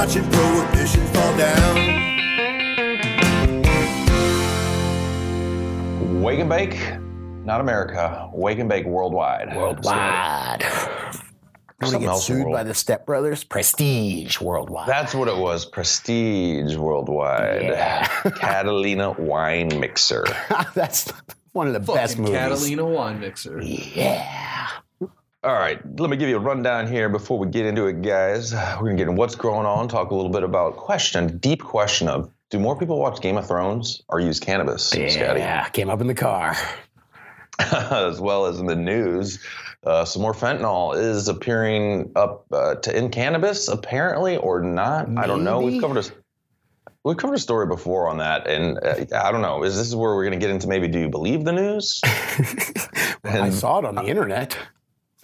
watching prohibition fall down. Wake and bake, not America. Wake and bake worldwide. Worldwide. Want to get sued world- by the Step Brothers? Prestige worldwide. That's what it was. Prestige worldwide. Yeah. Catalina wine mixer. That's one of the best movies. Catalina wine mixer. Yeah. All right, let me give you a rundown here before we get into it, guys. We're gonna get into what's going on, talk a little bit about question, deep question of do more people watch Game of Thrones or use cannabis, Yeah, Scotty? Yeah. Came up in the car. as well as in the news. Uh, some more fentanyl is appearing up uh, to in cannabis, apparently, or not. I don't know. We've covered a we've covered a story before on that, and uh, I don't know. Is this where we're going to get into maybe? Do you believe the news? I and saw it on the internet.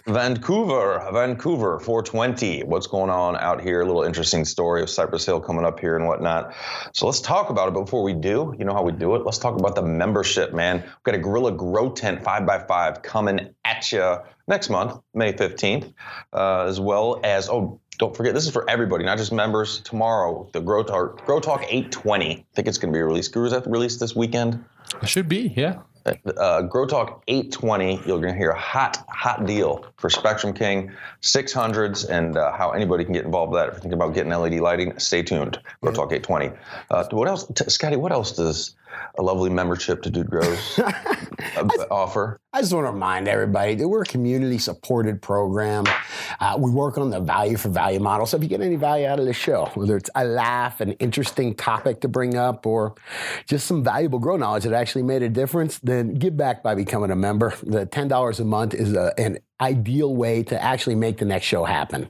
Vancouver, Vancouver, 420. What's going on out here? A little interesting story of Cypress Hill coming up here and whatnot. So let's talk about it. But before we do, you know how we do it. Let's talk about the membership, man. We've got a Gorilla Grow Tent 5x5 coming at you next month, May 15th, uh, as well as, oh, don't forget, this is for everybody, not just members. Tomorrow, the Grow Talk, Grow Talk 820. I think it's going to be released. Gurus, that released this weekend? It should be, yeah. Uh, Grow Talk 820, you're going to hear a hot, hot deal for Spectrum King 600s and uh, how anybody can get involved with that. If you're thinking about getting LED lighting, stay tuned. Grow Talk 820. Uh, what else, T- Scotty, what else does a lovely membership to Dude Grows uh, offer? I just want to remind everybody that we're a community supported program. Uh, we work on the value for value model. So if you get any value out of the show, whether it's a laugh, an interesting topic to bring up, or just some valuable grow knowledge that actually made a difference, then give back by becoming a member. The $10 a month is a, an ideal way to actually make the next show happen.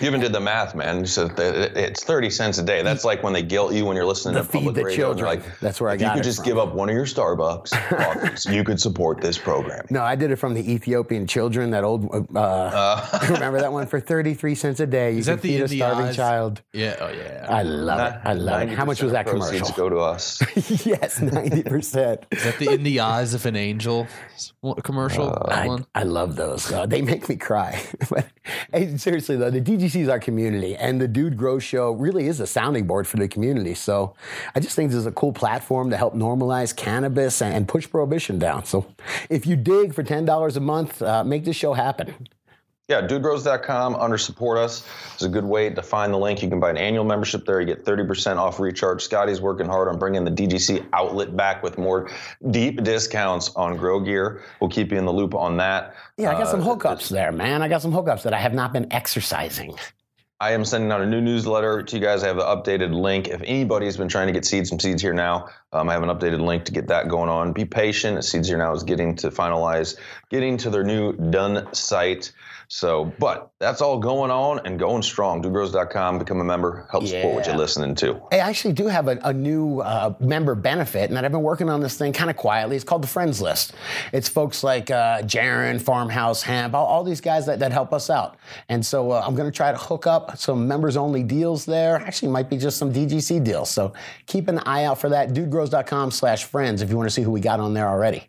You even did the math, man. You said that it- it's 30 cents a day. That's like when they guilt you when you're listening To to public feed the radio. and you're children. Like, That's where I if got you could just from. give up one of your Starbucks coffees, you could support this program. No, I did it from the Ethiopian children, that old, uh, remember that one? For 33 cents a day, you Is can that feed in a starving eyes? child. Yeah, oh yeah. I love it. I love it. How much was that commercial? Go to us. yes, 90%. Is that the In the Eyes of an Angel commercial? Uh, that I, one? I love those. They make me cry. but hey, seriously though, the DGC is our community, and the Dude Grow Show really is a sounding board for the community. So I just think this is a cool platform to help normalize cannabis and, and push prohibition down. So if you dig for ten dollars a month, uh, make this show happen. Yeah, dudegrows.com under support us is a good way to find the link. You can buy an annual membership there. You get 30% off recharge. Scotty's working hard on bringing the DGC outlet back with more deep discounts on grow gear. We'll keep you in the loop on that. Yeah, I got some Uh, hookups there, man. I got some hookups that I have not been exercising. I am sending out a new newsletter to you guys. I have the updated link. If anybody's been trying to get seeds from Seeds Here Now, um, I have an updated link to get that going on. Be patient. Seeds Here Now is getting to finalize, getting to their new done site. So, but that's all going on and going strong. Dudegrows.com, become a member, help support what you're listening to. I actually do have a, a new uh, member benefit, and that I've been working on this thing kind of quietly. It's called the Friends List. It's folks like uh, Jaron, Farmhouse Hemp, all, all these guys that, that help us out. And so uh, I'm going to try to hook up some members only deals there. Actually, might be just some DGC deals. So keep an eye out for that. Dudegrows.com slash friends if you want to see who we got on there already.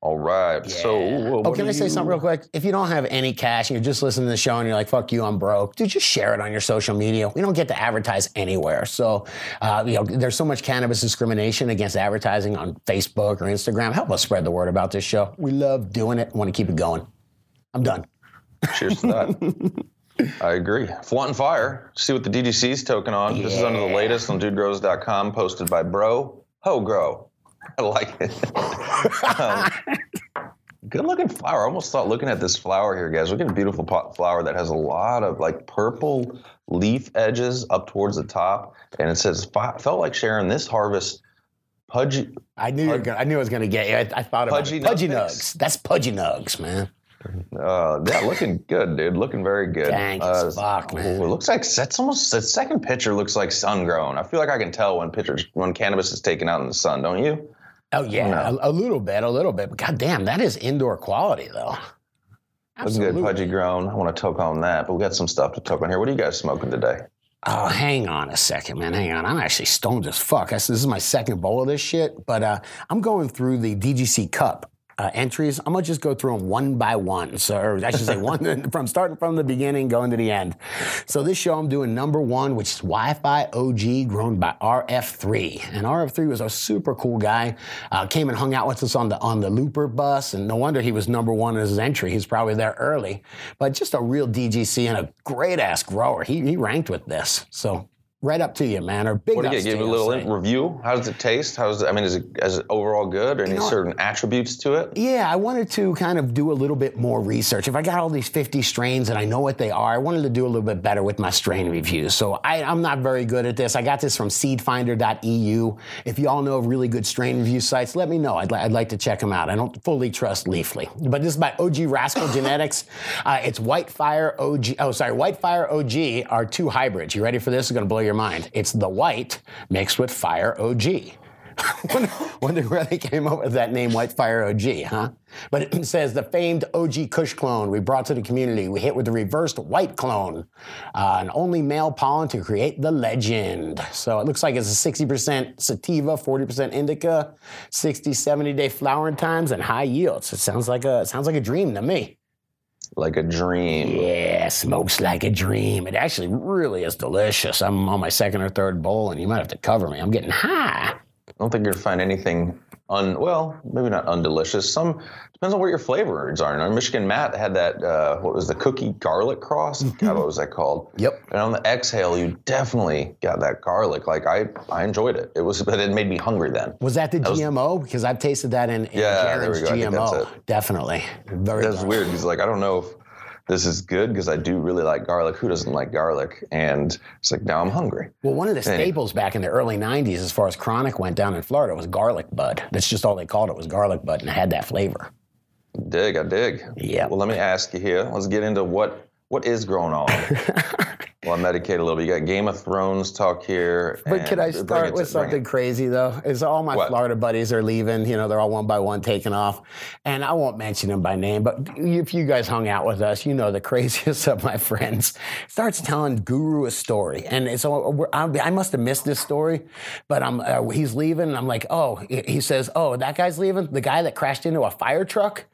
All right. So, Oh, what can do I say you- something real quick? If you don't have any cash and you're just listening to the show and you're like, fuck you, I'm broke, dude, just share it on your social media. We don't get to advertise anywhere. So, uh, you know, there's so much cannabis discrimination against advertising on Facebook or Instagram. Help us spread the word about this show. We love doing it. want to keep it going. I'm done. Cheers to that. I agree. Flaunt and Fire. See what the DGC's token on. This is under the latest on dudegrows.com, posted by Bro Ho Grow. I like it. um, good looking flower. I almost thought looking at this flower here, guys. Look at a beautiful pot flower that has a lot of like purple leaf edges up towards the top. And it says, felt like sharing this harvest pudgy. I knew you were gonna, I knew I was going to get you. I, I thought about Pudgy it. Pudgy nut nugs. That's pudgy nugs, man. Uh, yeah, looking good, dude. Looking very good. Dang, uh, fuck, man. Ooh, it looks like that's almost the second picture looks like sun grown. I feel like I can tell when pictures when cannabis is taken out in the sun, don't you? Oh, yeah. A, a little bit, a little bit. But God damn, that is indoor quality, though. Looking good, pudgy grown. I want to toke on that, but we got some stuff to toke on here. What are you guys smoking today? Oh, hang on a second, man. Hang on. I'm actually stoned as fuck. This this is my second bowl of this shit, but uh, I'm going through the DGC cup. Uh, entries. I'm gonna just go through them one by one. So, or I should say one from starting from the beginning, going to the end. So this show I'm doing number one, which is Whitefire OG, grown by RF3, and RF3 was a super cool guy. Uh, came and hung out with us on the on the Looper bus, and no wonder he was number one in his entry. He's probably there early, but just a real DGC and a great ass grower. He he ranked with this. So right up to you, man. Or big What do you ups get? to Give a little in- review. How does it taste? How does it, I mean, is it, is it overall good? Any know certain attributes to it? Yeah, I wanted to kind of do a little bit more research. If I got all these 50 strains and I know what they are, I wanted to do a little bit better with my strain reviews. So I, I'm not very good at this. I got this from seedfinder.eu. If you all know of really good strain review sites, let me know. I'd, li- I'd like to check them out. I don't fully trust Leafly. But this is by OG Raskal Genetics. Uh, it's Whitefire OG. Oh, sorry. Whitefire OG are two hybrids. You ready for this? It's going to blow your mind. It's the white mixed with Fire OG. wonder, where they came up with that name, Whitefire OG, huh? But it says the famed OG Kush clone we brought to the community. We hit with the reversed white clone, uh, an only male pollen to create the legend. So it looks like it's a 60% sativa, 40% indica, 60, 70 day flowering times, and high yields. It sounds like a sounds like a dream to me. Like a dream. Yeah, smokes like a dream. It actually really is delicious. I'm on my second or third bowl, and you might have to cover me. I'm getting high. I don't think you're gonna find anything un well, maybe not undelicious. Some depends on what your flavors are. Michigan Matt had that uh, what was the cookie garlic cross? God, what was that called? Yep. And on the exhale, you definitely got that garlic. Like I, I enjoyed it. It was, but it made me hungry then. Was that the was- GMO? Because I've tasted that in, in Yeah, there we go. I think GMO. Definitely. Very That's dark. weird because like I don't know if this is good because I do really like garlic. Who doesn't like garlic? And it's like now I'm hungry. Well, one of the staples back in the early 90s, as far as chronic went down in Florida, was garlic bud. That's just all they called it was garlic bud and it had that flavor. Dig, I dig. Yeah. Well, let me ask you here. Let's get into what what is grown on. well, I medicate a little bit. You got Game of Thrones talk here. But can I start with to- something crazy though? Is all my What? Florida buddies are leaving. You know, they're all one by one taking off, and I won't mention them by name. But if you guys hung out with us, you know the craziest of my friends starts telling Guru a story, and so I, must have missed this story, but I'm uh, he's leaving. And I'm like, oh, he says, oh, that guy's leaving. The guy that crashed into a fire truck.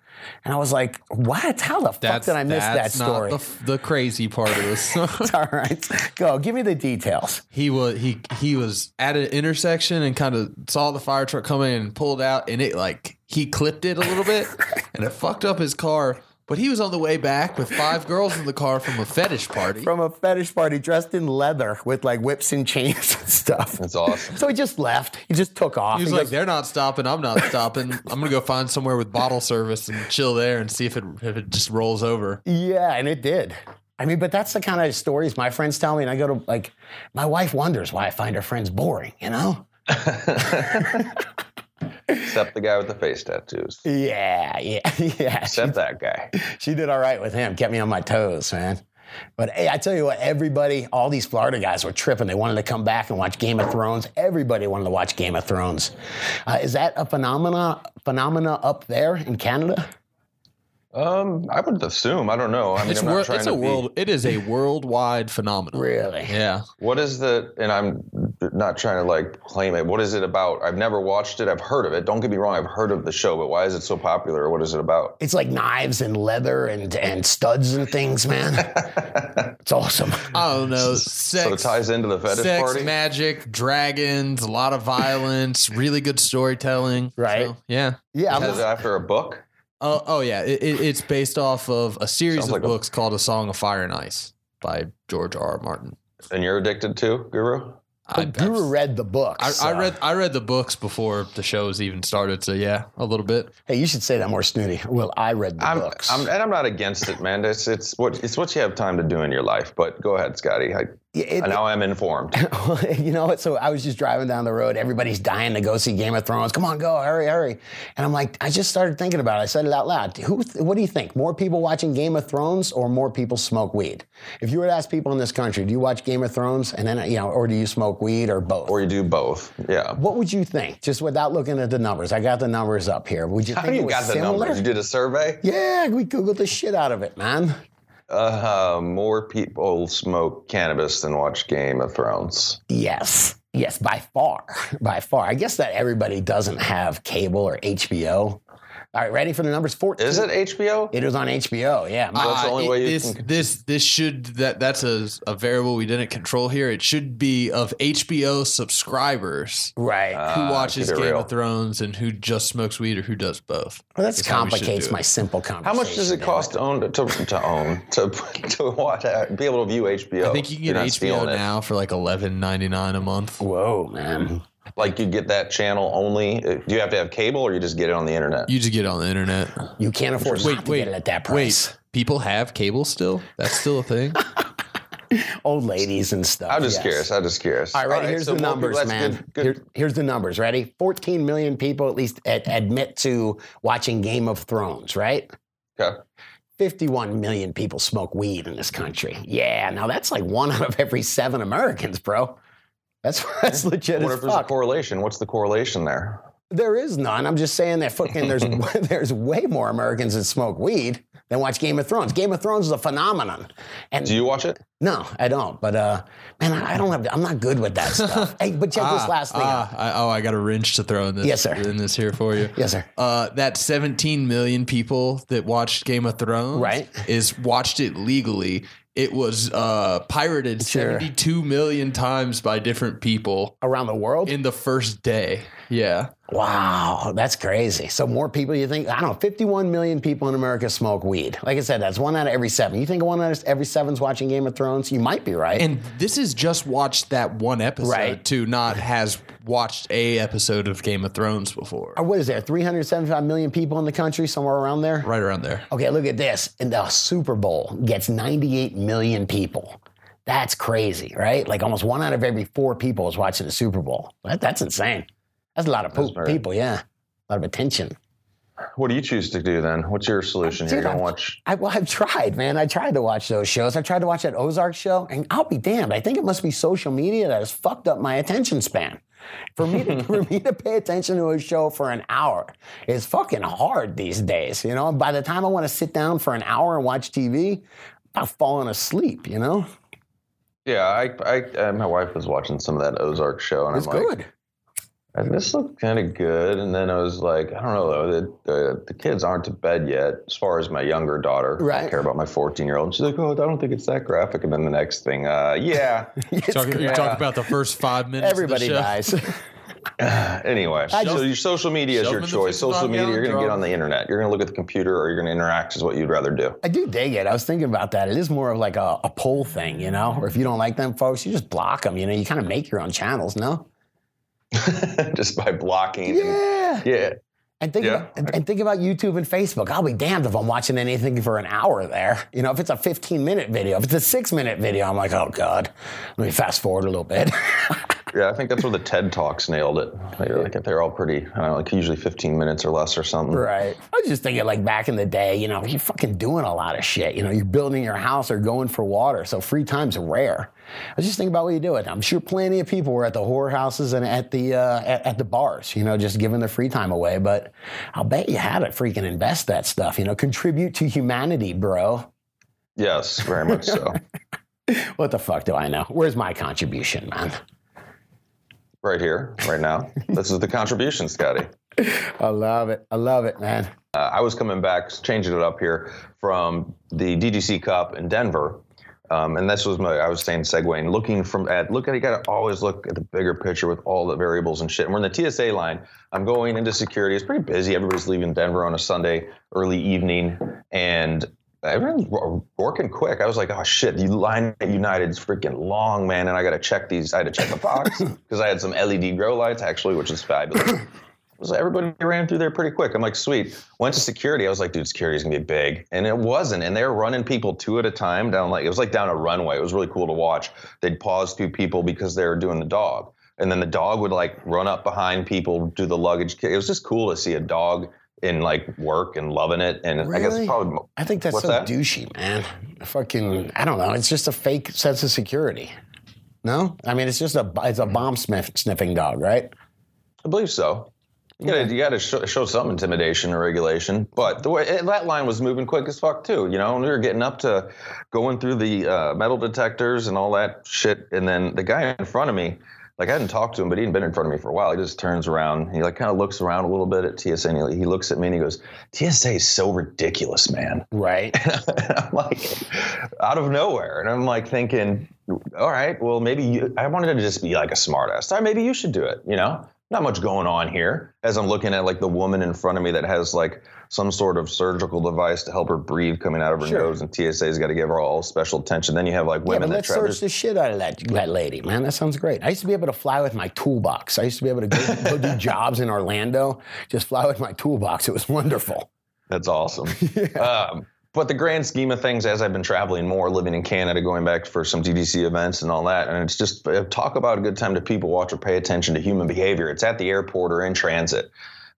And I was like, what? How the fuck did I miss that story? Not the, the crazy part of this. all right, go. Give me the details. he was he he was at an intersection and kind of saw the fire truck coming and pulled out and it like he clipped it a little bit and it fucked up his car. But he was on the way back with five girls in the car from a fetish party. From a fetish party dressed in leather with like whips and chains and stuff. That's awesome. So he just left. He just took off. He was He like, goes, "They're not stopping. I'm not stopping. I'm gonna go find somewhere with bottle service and chill there and see if it if it just rolls over." yeah, and it did. I mean, but that's the kind of stories my friends tell me, and I go to like, my wife wonders why I find her friends boring. You know? Except the guy with the face tattoos. Yeah, yeah, yeah. She, Except that guy. she did all right with him. Kept me on my toes, man. But hey, I tell you what, everybody, all these Florida guys were tripping. They wanted to come back and watch Game of Thrones. Everybody wanted to watch Game of Thrones. Uh, is that a phenomena phenomena up there in Canada? Um, I would assume. I don't know. I mean, It's I'm not wor- trying it's to a be- world. It is a worldwide phenomenon. Really? Yeah. What is the? And I'm not trying to like claim it. What is it about? I've never watched it. I've heard of it. Don't get me wrong. I've heard of the show, but why is it so popular? What is it about? It's like knives and leather and, and studs and things, man. it's awesome. I don't know. Sex, so it ties into the fetish sex, party. magic, dragons, a lot of violence, really good storytelling. Right. So, yeah. Yeah, Is it I'm, after a book? Oh, oh yeah. It, it, it's based off of a series Sounds of like a- books called A Song of Fire and Ice by George R. R. Martin. And you're addicted to Guru? I, Guru read the books. I, so- I read I read the books before the shows even started. So yeah, a little bit. Hey, you should say that more snooty. Well, I read the I'm, books. I'm, and I'm not against it, man. It's it's what it's what you have time to do in your life. But go ahead, Scotty. I, Yeah, it- now I'm informed. you know what? So I was just driving down the road. Everybody's dying to go see Game of Thrones. Come on, go, hurry, hurry. And I'm like, I just started thinking about it. I said it out loud. Who? What do you think? More people watching Game of Thrones or more people smoke weed? If you were to ask people in this country, do you watch Game of Thrones and then you know, or do you smoke weed or both? or you do both. Yeah. what would you think? Just without looking at the numbers. I got the numbers up here. Would you How think you it was got the similar? numbers? You did a survey? Yeah, we googled the shit out of it, man. Uh, more people smoke cannabis than watch Game of Thrones. Yes. Yes, by far. By far. I guess that everybody doesn't have cable or HBO. All right, ready for the numbers? 14. Is it HBO? It was on HBO. Yeah. My- That's the Uh, only it- way you this, can- this this should that that's a, a variable we didn't control here. It should be of HBO subscribers right. who Ah, watches Game real. of Thrones and who just smokes weed or who does both. well, that That's how we should complicates my simple simple How much does it cost to own to, to own to to watch uh, be able to view HBO? I think you can get HBO stealing it. now for like eleven ninety nine a month. Whoa, man. Like you get that channel only. uh, Do you have to have cable or you just get it on the internet? You just get it on the internet. You can't afford not to get it at that price. Wait, people have cable still? That's still a thing. Old ladies and stuff. I'm just yes. curious. I'm just curious. All right, ready? here's so the more numbers, people- that's man. Good, good. Here- here's the numbers. Ready? 14 million people at least ad- admit to watching Game of Thrones, right? Okay. 51 million people smoke weed in this country. Yeah, now that's like one out of every seven Americans, bro. That's that's legit What as if there's a fuck. correlation? What's the correlation there? There is none. I'm just saying that fucking there's there's way more Americans that smoke weed than watch Game of Thrones. Game of Thrones is a phenomenon. And Do you watch it? no, I don't. But uh, man, I I don't have. I'm not good with that stuff. hey, but check this last thing out. ah, I, oh, I got a wrench to throw in this. Yes, sir. In this here for you. Yes, sir. Uh, that 17 million people that watched Game of Thrones Right. is watched it legally. It was uh, pirated Sure. 72 million times by different people Around the world. in the first day. Yeah. Wow, that's crazy. So more people, you think? I don't know. 51 million people in America smoke weed. Like I said, that's one out of every seven. You think one out of every seven's watching Game of Thrones? You might be right. And this is just watched that one episode Right. too, not has watched a episode of Game of Thrones before. or what is there? 375 million people in the country, somewhere around there. Right around there. Okay, look at this. And the Super Bowl gets 98 million people. That's crazy, right? Like almost one out of every four people is watching the Super Bowl. That, that's insane. That's a lot of po- people, yeah. A lot of attention. What do you choose to do then? What's your solution here? Dude, You don't I'm- watch. I, well, I've tried, man. I tried to watch those shows. I tried to watch that Ozark show, and I'll be damned. I think it must be social media that has fucked up my attention span. For me, to, for me to pay attention to a show for an hour is fucking hard these days. You know, by the time I want to sit down for an hour and watch TV, I'm falling asleep. You know, Yeah, I, I, uh, my wife was watching some of that Ozark show, and it's I'm like, good. "Uh, this looked kind of good. And then I was like, I don't know though. The, the, the kids aren't to bed yet. As far as my younger daughter, I Right. don't care about my 14 year old. And She's like, oh, I don't think it's that graphic. And then the next thing, uh, yeah. It's Talk, good. You talk about the first five minutes. Everybody of the show. dies. anyway, I so just- your social media is your them in the choice. Social media, you're going to get on the internet. You're going to look at the computer, or you're going to interact. Is what you'd rather do. I do dig it. I was thinking about that. It is more of like a, a poll thing, you know. Or if you don't like them folks, you just block them. You know, you kind of make your own channels, no? Just by blocking. And, Yeah. yeah. And think, Yeah. about, and, and think about YouTube and Facebook. I'll be damned if I'm watching anything for an hour there. You know, if it's a 15 minute video, if it's a six minute video, I'm like, oh God, let me fast forward a little bit. Yeah, I think that's where the TED Talks nailed it. They're, like, they're all pretty, I don't know, like usually 15 minutes or less or something. right. I was just thinking, like, back in the day, you know, you're fucking doing a lot of shit. You know, you're building your house or going for water. So free time's rare. I just think about what you do it. I'm sure plenty of people were at the whorehouses and at the uh, at, at the bars, you know, just giving their free time away. But I'll bet you had to freaking invest that stuff, you know, contribute to humanity, bro. Yes, very much so. What the fuck do I know? Where's my contribution, man? right here, right now. This is the contribution, Scotty. I love it. I love it, man. Uh, I was coming back, changing it up here from the DGC Cup in Denver. Um, and this was my, I was saying, segueing, looking from at, look at, you got to always look at the bigger picture with all the variables and shit. And we're in the TSA line. I'm going into security. It's pretty busy. Everybody's leaving Denver on a Sunday early evening. And everyone's working quick. I was like, oh shit, the line at United's freaking long, man. And I got to check these. I had to check the box because I had some LED grow lights actually, which is fabulous. Was everybody ran through there pretty quick. I'm like, sweet. Went to security. I was like, dude, security's gonna be big, and it wasn't. And they were running people two at a time down like it was like down a runway. It was really cool to watch. They'd pause two people because they were doing the dog, and then the dog would like run up behind people, do the luggage. It was just cool to see a dog in like work and loving it. And I guess probably I think that's so that? douchey, man. Fucking, I don't know. It's just a fake sense of security. No, I mean it's just a it's a bomb sniff, sniffing dog, right? I believe so. You gotta, you gotta show, show some intimidation or regulation. But the way eh, that line was moving quick as fuck too. You know, and we were getting up to going through the uh, metal detectors and all that shit. And then the guy in front of me, like I hadn't talked to him, but he hadn't been in front of me for a while. He just turns around. He like kind of looks around a little bit at TSA, and he, he looks at me and he goes, "TSA is so ridiculous, man." Right. I'm like, out of nowhere, and I'm like thinking, all right, well maybe you. I wanted to just be like a smartass. Maybe you should do it. You know, not much going on here. As I'm looking at like the woman in front of me that has like some sort of surgical device to help her breathe coming out of her Sure. nose, and TSA's got to give her all special attention. Then you have like women Yeah, but that let's search the shit out of that, that lady, man. That sounds great. I used to be able to fly with my toolbox. I used to be able to go, go do jobs in Orlando, just fly with my toolbox. It was wonderful. That's awesome. um, but the grand scheme of things, as I've been traveling more, living in Canada, going back for some DGC events and all that, and it's just uh, talk about a good time to people watch or pay attention to human behavior. It's at the airport or in transit.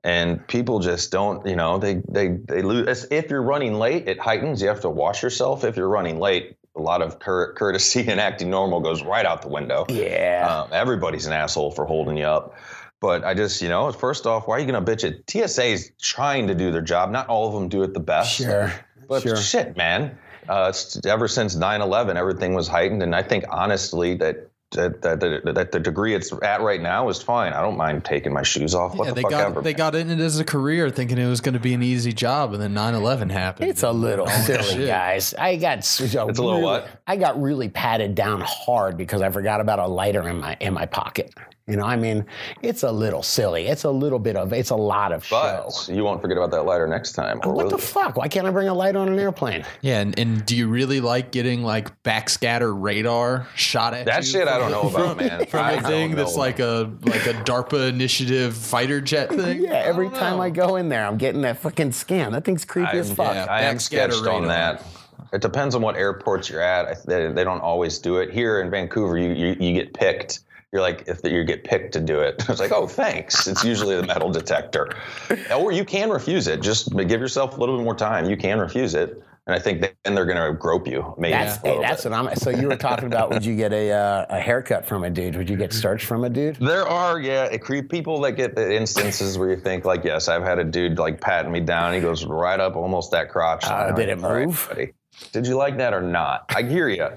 And people just don't, you know, they they they lose. If you're running late, it heightens. You have to wash yourself. If you're running late, a lot of cur- courtesy and acting normal goes right out the window. Yeah. Um, everybody's an asshole for holding you up. But I just, you know, first off, why are you going to bitch at TSA is trying to do their job. Not all of them do it the best. sure. But sure. shit, man. Uh, ever since 9/11, everything was heightened, and I think honestly that that, that, that, that the degree it's at right now is fine. I don't mind taking my shoes off. What Yeah, the they fuck got ever. they got in it as a career, thinking it was going to be an easy job, and then 9-11 happened. It's a little silly, shit. guys. I got s- you know, It's a little really- what? I got really patted down hard because I forgot about a lighter in my in my pocket. You know, I mean, it's a little silly. It's a little bit of. It's a lot of but show. you won't forget about that lighter next time. Or What will the you? fuck? Why can't I bring a lighter on an airplane? Yeah, and, and do you really like getting like backscatter radar shot at That you shit I don't know about, man. From I a thing that's know. like a like a DARPA initiative fighter jet thing. Yeah, every don't time know. I go in there, I'm getting that fucking scan. That thing's creepy as I'm- fuck. yeah. I am Backscatter sketched on that. It depends on what airports you're at. They, they don't always do it. Here in Vancouver, you, you you get picked. You're like, if you get picked to do it, it's like, oh, thanks. It's usually the metal detector, or you can refuse it. Just give yourself a little bit more time. You can refuse it, and I think then they're going to grope you. Maybe That's hey, that's what I'm. So you were talking about? Would you get a uh, a haircut from a dude? Would you get searched from a dude? There are, yeah, creep people that get the instances where you think, like, yes, I've had a dude like patting me down. He goes right up almost that crotch. Uh, did it right, move? buddy. Did you like that or not? I hear you.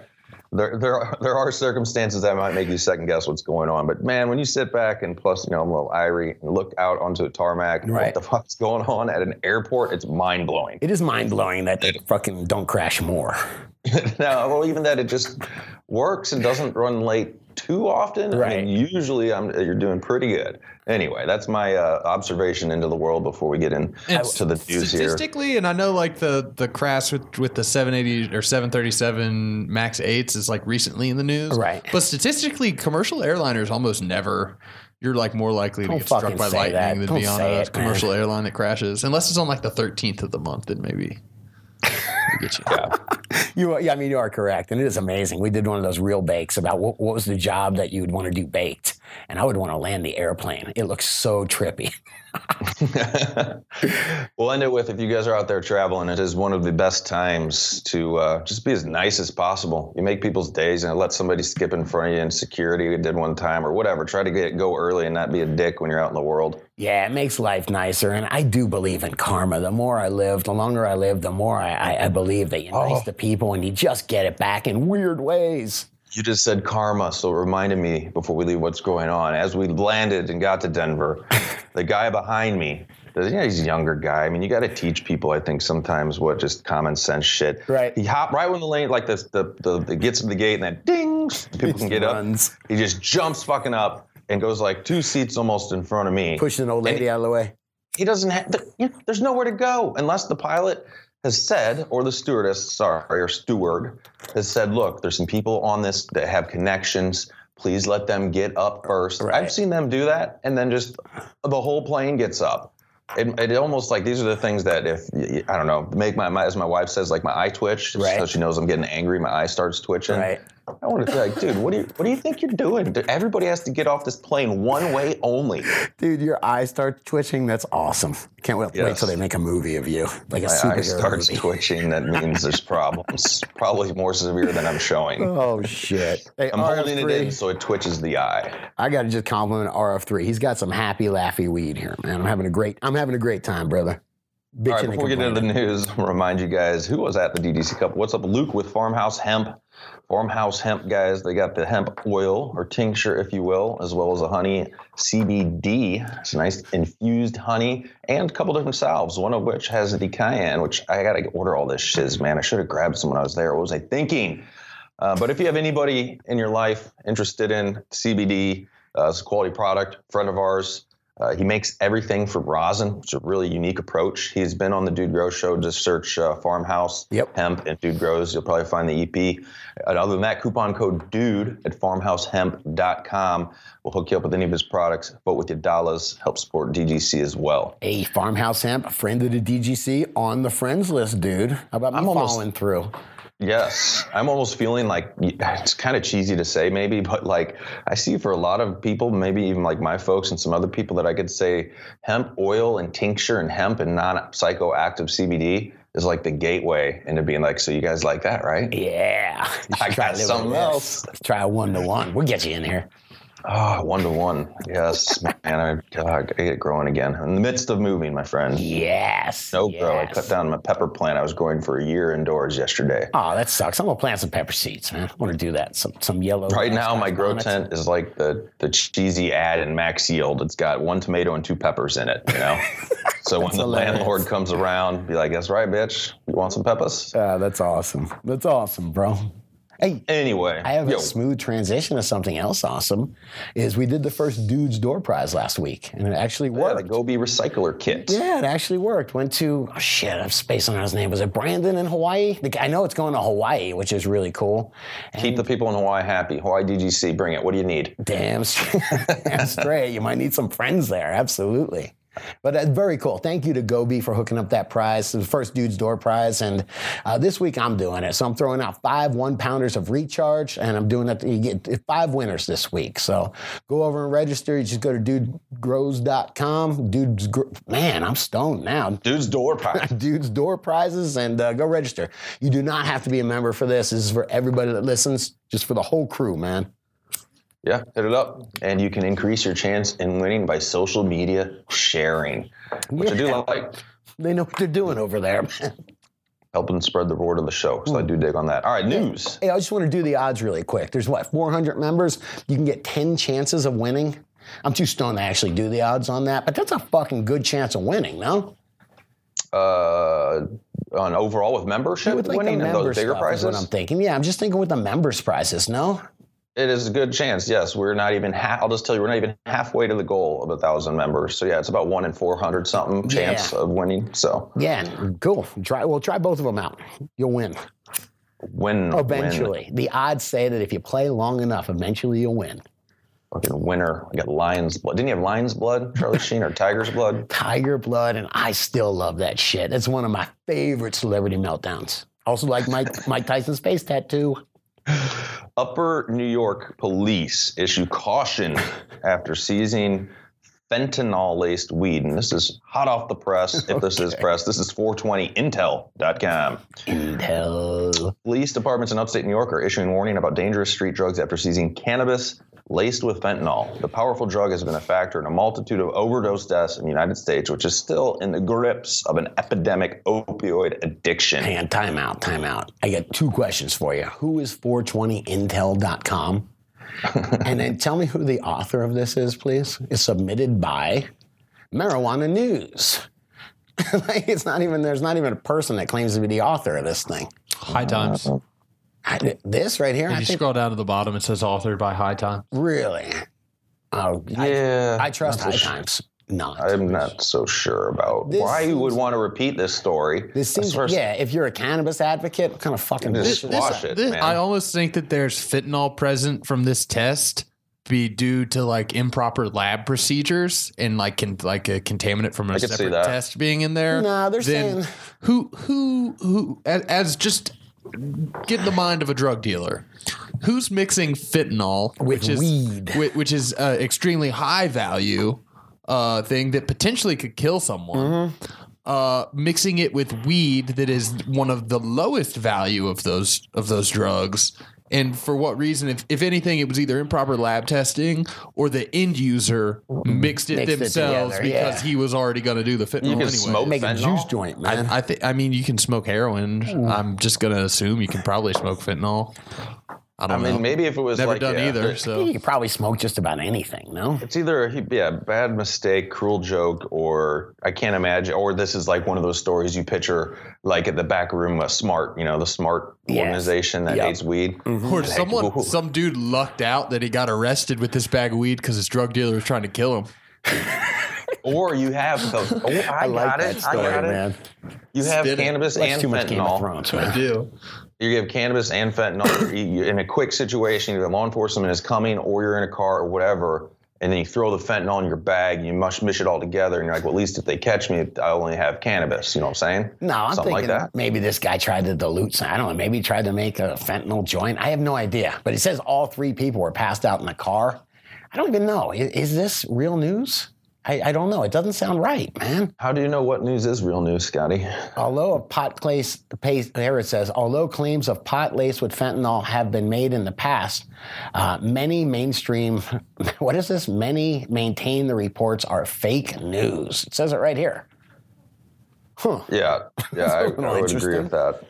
There, there, are, there are circumstances that might make you second guess what's going on. But man, when you sit back and plus, you know, I'm a little irie and look out onto a tarmac, and Right. what the fuck's going on at an airport? It's mind blowing. It is mind blowing that they fucking don't crash more. now, well, even that it just works and doesn't run late too often. I Right. mean, usually I'm, you're doing pretty good. Anyway, that's my uh, observation into the world before we get into the news here. statistically, and I know like the the crash with with the 780 or 737 Max 8s is like recently in the news, Right. But statistically, commercial airliners almost never. You're like more likely to Don't get struck by lightning that. than Don't be on a it, man. commercial airline that crashes, unless it's on like the 13th of the month. Then maybe. get you. You, are- yeah, I mean, you are correct, and it is amazing. We did one of those real bakes about what, what was the job that you would want to do baked, and I would want to land the airplane. It looks so trippy. we'll end it with if you guys are out there traveling, it is one of the best times to uh, just be as nice as possible. You make people's days and let somebody skip in front of you in security we did one time or whatever. Try to get go early and not be a dick when you're out in the world. Yeah, it makes life nicer, and I do believe in karma. The more I live, the longer I live, the more I, I, I believe that you're nice to people, and you just get it back in weird ways. You just said karma, so it reminded me before we leave what's going on. As we landed and got to Denver, the guy behind me, you know, he's a younger guy. I mean, you got to teach people, I think, sometimes what just common sense shit. Right. He hopped right when the lane, like this, the, the, the gets to the gate and then ding, people can get runs. up. He just jumps fucking up and goes like two seats almost in front of me. Pushing an old lady out of the way. He doesn't have, you know, there's nowhere to go unless the pilot has said, or the stewardess, sorry, or steward has said, look, there's some people on this that have connections. Please let them get up first. Right. I've seen them do that, and then just the whole plane gets up. It, it almost like these are the things that if I don't know, make my, my as my wife says, like my eye twitch, Right. so she knows I'm getting angry. My eye starts twitching. Right. I want to be like, dude, what do you what do you think you're doing? Everybody has to get off this plane one way only. Dude, your eyes start twitching. That's awesome. Can't wait, wait till they make a movie of you, like a My eye superhero starts movie. twitching. That means there's problems. Probably more severe than I'm showing. Oh shit! Hey, I'm holding it in so it twitches the eye. I got to just compliment RF3. He's got some happy, laughy weed here, man. I'm having a great. I'm having a great time, brother. All right, before we get into the news, I'll remind you guys who was at the DGC Cup. What's up, Luke with Farmhouse Hemp? Farmhouse Hemp guys, they got the hemp oil or tincture, if you will, as well as a honey CBD. It's a nice infused honey and a couple different salves, one of which has the cayenne, which I got to order all this shiz, man. I should have grabbed some when I was there. What was I thinking? Uh, but if you have anybody in your life interested in CBD, uh, it's a quality product, friend of ours. Uh, he makes everything from rosin, which is a really unique approach. He's been on the Dude Grows show. Just search uh, Farmhouse Yep. Hemp and Dude Grows. You'll probably find the EP. And other than that, coupon code DUDE at farmhousehemp.com will hook you up with any of his products. Vote with your dollars. Help support DGC as well. Hey, Farmhouse Hemp, friend of the DGC on the friends list, dude. How about me I'm almost- following through? Yes, I'm almost feeling like it's kind of cheesy to say, maybe, but like I see for a lot of people, maybe even like my folks and some other people, that I could say hemp oil and tincture and hemp and non psychoactive CBD is like the gateway into being like, so you guys like that, right? Yeah. I got something else. Let's try a one to one. We'll get you in here. Oh, one to one. Yes, man, I, God, I get growing again. In the midst of moving, my friend. Yes. No, bro, I cut down my pepper plant. I was growing for a year indoors yesterday. Oh, that sucks. I'm gonna plant some pepper seeds, man. I want to do that. Some some yellow. Right now, my grow tent is like the the cheesy ad in Max Yield. It's got one tomato and two peppers in it. You know, so when the hilarious. landlord comes around, be like, "That's right, bitch. You want some peppers?" Uh, that's awesome. That's awesome, bro. Hey, Anyway, I have yo, a smooth transition to something else awesome. Is we did the first Dudes Door Prize last week, and it actually yeah, worked. the Gobi recycler kit. Yeah, it actually worked. Went to oh shit, I'm spacing on his name. Was it Brandon in Hawaii? The guy- I know it's going to Hawaii, which is really cool. Keep the people in Hawaii happy. Hawaii DGC, bring it. What do you need? Damn straight. Damn straight. You might need some friends there. Absolutely. But uh, very cool. Thank you to Gobi for hooking up that prize, the first Dude's Door prize. And uh, this week I'm doing it. So I'm throwing out five one pounders of recharge, and I'm doing it. You get five winners this week. So go over and register. You just go to dudegrows.com. Dude's, Gr- man, I'm stoned now. Dude's door pie. Dude's Door prizes and uh, go register. You do not have to be a member for this. This is for everybody that listens, just for the whole crew, man. Yeah, hit it up. And you can increase your chance in winning by social media sharing, which I do like. They know what they're doing over there. Helping spread the word of the show. So I do dig on that. All right, news. Hey, I just want to do the odds really quick. There's what, 400 members? You can get 10 chances of winning. I'm too stoned to actually do the odds on that, but that's a fucking good chance of winning, no? Uh, on overall with membership With like winning the and those bigger prizes, what I'm thinking. Yeah, I'm just thinking with the members prizes, no? It is a good chance. Yes, we're not even. Ha- I'll just tell you, we're not even halfway to the goal of a thousand members. So yeah, it's about one in four hundred something chance Yeah. of winning. So Yeah, cool. Try well, try both of them out. You'll win. win Eventually. The odds say that if you play long enough, eventually you'll win. win, fucking winner. I got lion's blood. Didn't you have lion's blood, Charlie Sheen, or tiger's blood? Tiger blood, and I still love that shit. It's one of my favorite celebrity meltdowns. Also like Mike Mike Tyson's face tattoo. Upper New York police issue caution after seizing fentanyl laced weed. And this is hot off the press. If this is press, this is 420intel.com. Intel. Police departments in upstate New York are issuing warning about dangerous street drugs after seizing cannabis laced with fentanyl. The powerful drug has been a factor in a multitude of overdose deaths in the United States, which is still in the grips of an epidemic opioid addiction. Hang on, time out, time out. I got two questions for you. Who is 420intel.com? and then tell me who the author of this is, please. It's submitted by Marijuana News. like it's not even there's not even a person that claims to be the author of this thing. High Times. I, this right here, If I you think scroll down to the bottom, it says authored by High Times. really. Oh, Yeah. I, I trust High sh- Times. Not. I'm not so sure about This why you would want to repeat this story. this seems, First- yeah. If you're a cannabis advocate, what kind of fucking This- bullshit? this- is Wash that? it, This- man. I almost think that there's fentanyl present from this test be due to like improper lab procedures and like can like a contaminant from a separate test being in there. No, they're then saying- who who who as, as just get in the mind of a drug dealer. Who's mixing fentanyl With which is weed. whi- which is uh, extremely high value uh, thing that potentially could kill someone. Mm-hmm. Uh, mixing it with weed that is one of the lowest value of those of those drugs And for what reason? If, if anything, it was either improper lab testing or the end user mixed it Mixed it themselves together, because yeah. he was already going to do the fentanyl You can anyway. smoke Make a juice joint, man. I think. I mean, you can smoke heroin. I'm just gonna assume you can probably smoke fentanyl. I I don't know. mean, maybe if it was Never like done yeah, either. So could probably smoke just about anything, no? It's either a yeah, bad mistake, cruel joke, or I can't imagine, or this is like one of those stories you picture like at the back room of Smart, you know, the Smart Yes. organization that Yep. hates weed. Mm-hmm. or someone, Ooh. some dude lucked out that he got arrested with this bag of weed because his drug dealer was trying to kill him. Or you have the, oh, I, I like got that it, story, I got it. man. You have Spit cannabis and too much Game of fentanyl. Thrones, man. do. You have cannabis and fentanyl you- in a quick situation. Either law enforcement is coming, or you're in a car, or whatever. And then you throw the fentanyl in your bag, and you mush mish it all together, and you're like, well, at least if they catch me, I only have cannabis. You know what I'm saying? No, I'm Something thinking like that. maybe this guy tried to dilute. some- I don't know. Maybe he tried to make a fentanyl joint. I have no idea. But it says all three people were passed out in the car. I don't even know. Is, is this real news? I, I don't know. It doesn't sound right, man. How do you know what news is real news, Scotty? Although a pot place, there it says, although claims of pot laced with fentanyl have been made in the past, uh, many mainstream, what is this? Many maintain the reports are fake news. It says it right here. Huh. Yeah, yeah, I, I would agree with that.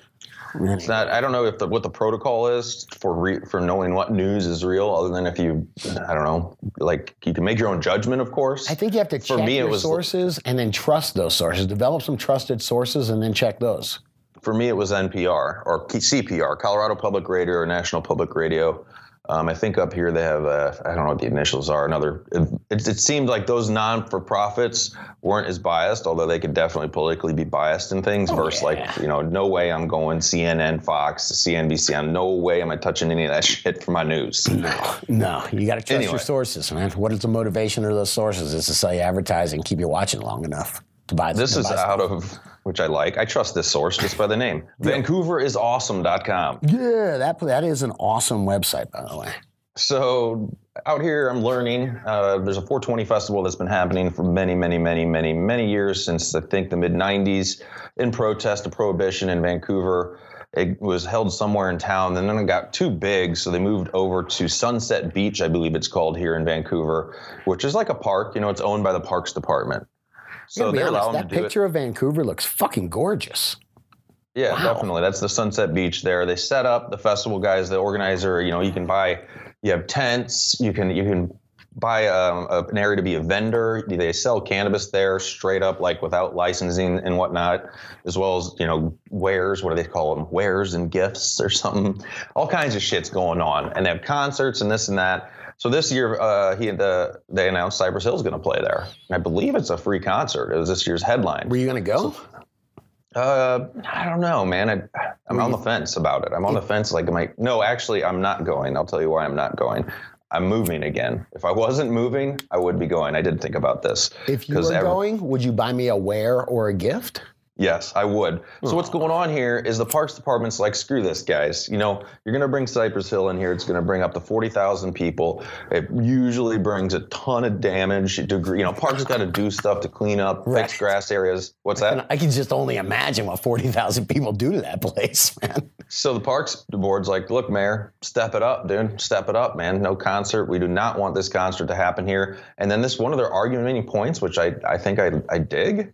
It's not. I don't know if the, what the protocol is for re, for knowing what news is real, other than if you, I don't know, like you can make your own judgment, of course. I think you have to For check me, your was- sources and then trust those sources. Develop some trusted sources and then check those. for me, it was NPR or CPR, Colorado Public Radio or National Public Radio. Um, I think up here they have, uh, I don't know what the initials are. Another, it, it seemed like those non-for-profits weren't as biased, although they could definitely politically be biased in things. versus Oh, yeah. like, you know, no way I'm going CNN, Fox, CNBC. I'm no way am I touching any of that shit for my news. No, no, you got to trust Anyway. your sources, man. What is the motivation of those sources? Is to sell you advertising, keep you watching long enough buy. This to is buy out of which I like. I trust this source just by the name. VancouverisAwesome.com. Yeah, that that is an awesome website, by the way. So out here, I'm learning. Uh, there's a 420 festival that's been happening for many, many, many, many, many years since I think the mid 90s in protest of prohibition in Vancouver. It was held somewhere in town, and then it got too big, so they moved over to Sunset Beach, I believe it's called here in Vancouver, which is like a park. You know, it's owned by the Parks Department. So be honest, allow that to do it. picture of Vancouver looks fucking gorgeous. Yeah, Wow. definitely. That's the Sunset Beach there. They set up the festival guys, the organizer. You know, you can buy, you have tents. You can you can buy um, a, an area to be a vendor. They sell cannabis there straight up, like without licensing and whatnot, as well as you know wares. What do they call them? Wares and gifts or something. All kinds of shits going on, and they have concerts and this and that. So this year, uh, he the, they announced Cypress Hill's going to play there. I believe it's a free concert. It was this year's headline. Were you gonna go? Uh, I don't know, man. I, I'm on the fence about it. I'm on the fence. Like, am I? No, actually, I'm not going. I'll tell you why I'm not going. I'm moving again. If I wasn't moving, I would be going. I did think about this. If you were every- going, would you buy me a wear or a gift? Yes, I would. So what's going on here is the Parks Department's like, screw this, guys. You know, you're going to bring Cypress Hill in here. It's going to bring up to 40,000 people. It usually brings a ton of damage. To, you know, Parks got to do stuff to clean up, Right. fix grass areas. What's that? I can just only imagine what forty thousand people do to that place, man. So the parks board's like, look, mayor, step it up, dude. Step it up, man. No concert. We do not want this concert to happen here. And then this one of their arguing points, which I, I think I, I dig,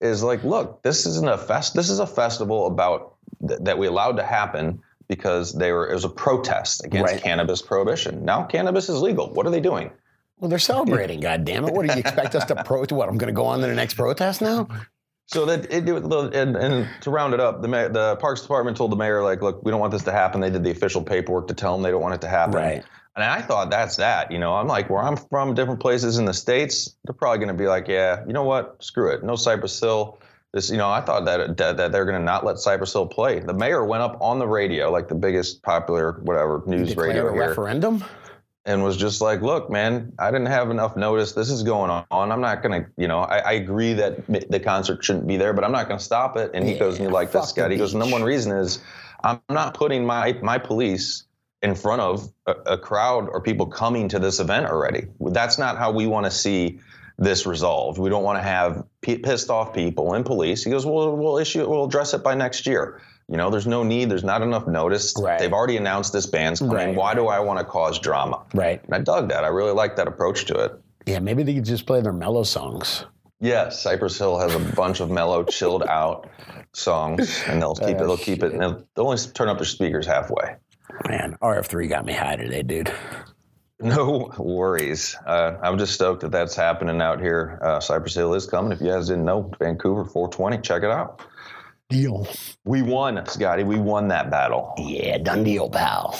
is like, look, this isn't a fest. This is a festival about th- that we allowed to happen because they were it was a protest against Right. cannabis prohibition. Now cannabis is legal. What are they doing? Well, they're celebrating. God damn it! What do you expect us to pro? What I'm going to go on to the next protest now? So that it, and, and to round it up, the ma- the Parks Department told the mayor like, look, we don't want this to happen. They did the official paperwork to tell them they don't want it to happen. Right. And I thought that's that. You know, I'm like, where I'm from, different places in the states, they're probably going to be like, yeah, you know what? Screw it. No Cypress Hill. This, you know, I thought that that, that they're going to not let Cypress Hill play. The mayor went up on the radio, like the biggest popular whatever news radio a here, referendum. and was just like, look, man, I didn't have enough notice. This is going on. I'm not going to, you know, I, I agree that the concert shouldn't be there, but I'm not going to stop it. And he goes, and you like this guy? He goes, number one reason is I'm not putting my my police in front of a, a crowd or people coming to this event already. That's not how we want to see this resolved. We don't want to have p- pissed off people and police. He goes, well, we'll issue it. We'll address it by next year. You know, there's no need. There's not enough notice. Right. They've already announced this band's coming. Right. Why do I want to cause drama? Right. And I dug that. I really like that approach to it. Yeah, maybe they could just play their mellow songs. Yes, Cypress Hill has a bunch of mellow, chilled out songs, and they'll keep oh, it. They'll keep it. And they'll, they'll only turn up their speakers halfway. Man, RF3 got me high today, dude. No worries. Uh, I'm just stoked that that's happening out here. Uh, Cypress Hill is coming. If you guys didn't know, Vancouver 420, check it out. Deal. We won, Scotty. We won that battle. Yeah, done deal, pal.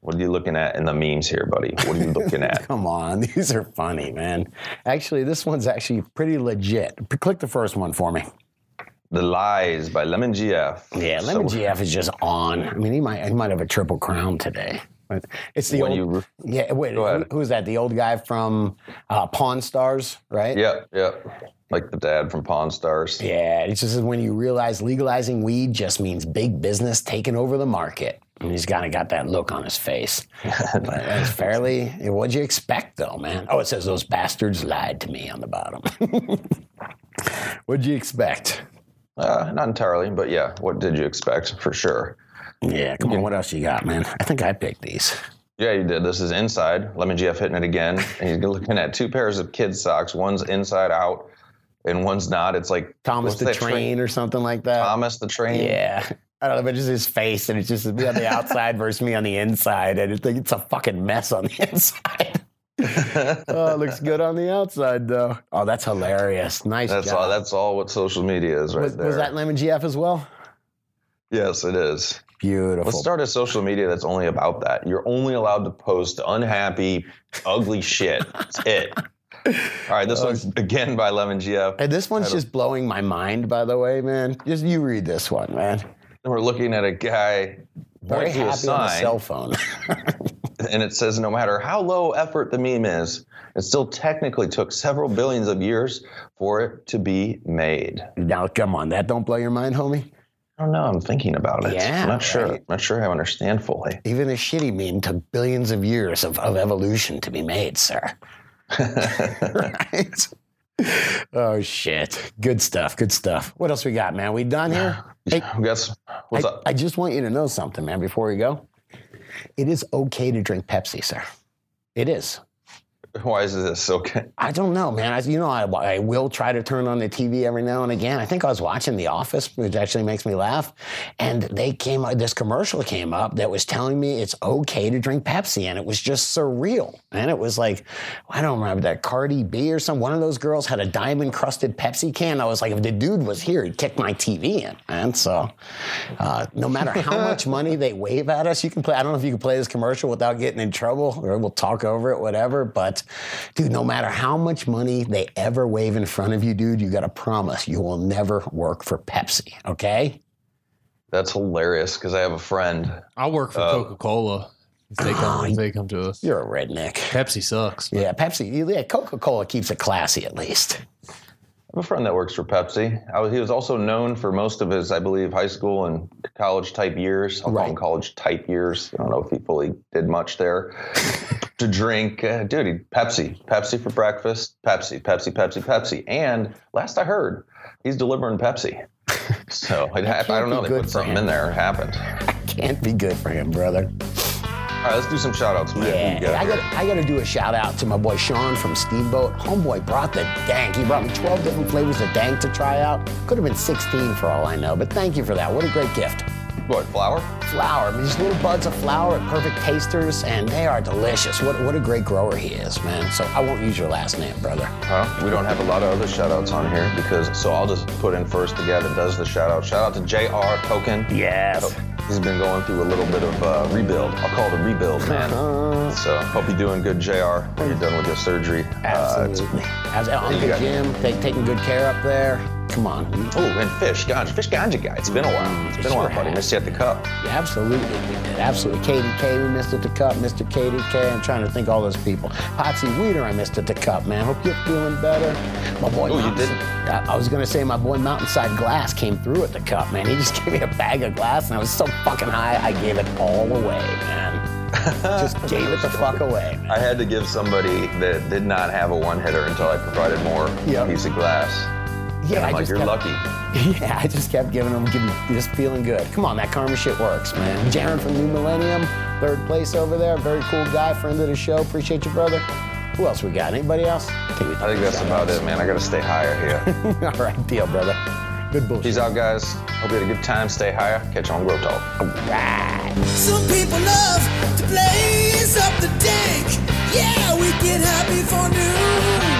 What are you looking at in the memes here, buddy? What are you looking at? Come on, these are funny, man. Actually, this one's actually pretty legit. Click the first one for me. The Lies by Lemon GF. Yeah, Lemon GF is just on. I mean, he might he might have a triple crown today. But it's the When old. you- yeah, wait, who- who's that? The old guy from uh, Pawn Stars, right? Yep, yep. Like the dad from Pawn Stars. Yeah, it's just when you realize legalizing weed just means big business taking over the market. And he's kind of got that look on his face. but that's fairly, what'd you expect though, man? Oh, it says those bastards lied to me on the bottom. what'd you expect? Uh, not entirely, but yeah. What did you expect? For sure. Yeah, come on, what else you got, man? I think I picked these. Yeah, you did. This is inside. Lemon GF hitting it again. And he's looking at two pairs of kids' socks. One's inside out, and one's not. It's like Thomas the that Train or something like that. Thomas the Train. Yeah. I don't know, but just his face, and it's just me on the outside versus me on the inside, and I think it's a fucking mess on the inside. oh, it looks good on the outside, though. Oh, that's hilarious. Nice That's job. all. That's all what social media is right was, there. was that Lemon GF as well? yes, it is. Beautiful. Let's start a social media that's only about that. You're only allowed to post unhappy, ugly shit. That's it. All right, this uh, one's again by Lemon GF. And this one's just blowing my mind, by the way, man. Just you read this one, man. We're looking at a guy Very happy on a cell phone. and it says no matter how low effort the meme is, it still technically took several billions of years for it to be made. now, come on, that don't blow your mind, homie. I don't know. I'm thinking about it. Yeah, I'm not sure. right. I'm not sure I understand fully. Even a shitty meme took billions of years of, of evolution to be made, sir. right? Oh shit! Good stuff. Good stuff. What else we got, man? We done here? Hey, Guess what's I, up? I just want you to know something, man. Before we go, it is okay to drink Pepsi, sir. It is. Why is this okay? I don't know, man. I, you know, I, I will try to turn on the TV every now and again. I think I was watching The Office, which actually makes me laugh. And they came, this commercial came up that was telling me it's okay to drink Pepsi, and it was just surreal. And it was like, I don't remember that Cardi B or some one of those girls had a diamond crusted Pepsi can. I was like, if the dude was here, he'd kick my TV in, man. So, uh, no matter how much money they wave at us, you can play. I don't know if you can play this commercial without getting in trouble, or we'll talk over it, whatever. But, dude, no matter how much money they ever wave in front of you, dude, you got to promise you will never work for Pepsi. Okay? That's hilarious because I have a friend. I'll work for uh, Oh. Coca Cola if they come. If they come to us. You're a redneck. Pepsi sucks. Yeah, Pepsi. Yeah, Coca Cola keeps it classy at least. I have a friend that works for Pepsi. I was, he was also known for most of his, I believe, high school and college type years. I'll call Right. them college type years. I don't know if he fully did much there. To drink, uh, dude, he, Pepsi, Pepsi for breakfast, Pepsi, Pepsi, Pepsi, Pepsi. And last I heard, he's delivering Pepsi. So it I don't know. They put something him. in there. It happened. Can't be good for him, brother. All right, let's do some shout outs, man. Yeah, got I got I got to do a shout out to my boy Sean from Steamboat. Homeboy brought the dank. He brought me 12 different flavors of dank to try out. Could have been 16 for all I know, but thank you for that. What a great gift. What, flour? Flour, I mean, just little buds of flour at perfect tasters, and they are delicious. What what a great grower he is, man. So I won't use your last name, brother. Well, we don't have a lot of other shout outs on here because, so I'll just put in first the guy that does the shout out. Shout out to JR Token. Yes. He's been going through a little bit of uh, rebuild. I'll call it a rebuild, man. Uh, so hope you're doing good, JR, when you're done with your surgery. Uh, it's- absolutely. As Uncle you got- Jim, take, taking good care up there. Come on. oh, and Fish, ganja, Fish Ganja guy. It's been a while. Mm, it's been a while, buddy. Missed you at the cup. Yeah, absolutely, we did. Absolutely. KDK, we missed at the cup. Mr. KDK, I'm trying to think all those people. Potsy Weeder, I missed at the cup, man. Hope you're feeling better. My boy, Oh, you did? I, I was gonna say my boy Mountainside Glass came through at the cup, man. He just gave me a bag of glass, and I was so fucking high, I gave it all away, man. just gave it the fuck away, man. I had to give somebody that did not have a one hitter until I provided more Yep. piece of glass. Yeah, i'm like just you're kept- lucky. Yeah, I just kept giving them, giving, them, just feeling good. Come on, that karma shit works, man. Jaron from New Millennium, third place over there. Very cool guy, friend of the show. Appreciate you, brother. Who else we got? Anybody else? I think, we I think that's about it, man. I gotta stay higher here. All right, deal, brother. Good bullshit. Peace out, guys. Hope you had a good time. Stay higher. Catch you on Grow Talk. Right. Some people love to blaze up the dank. Yeah, we get happy for noon.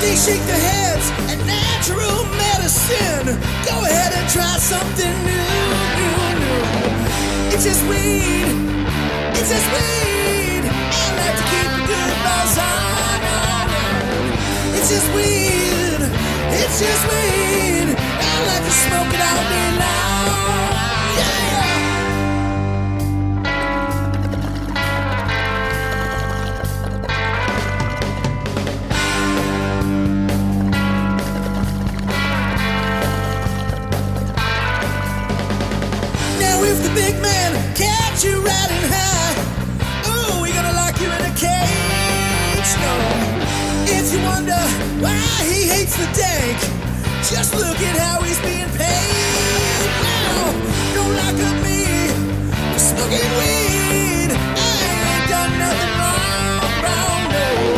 They shake their heads at natural medicine. Go ahead and try something new, new, new. It's just weed. It's just weed. I like to keep a good buzz on, on, on. It's just weed. It's just weed. I like to smoke it all day. Why he hates the dank. Just look at how he's being paid. Now, don't lock up me for smoking weed. I ain't done nothing wrong, wrong no.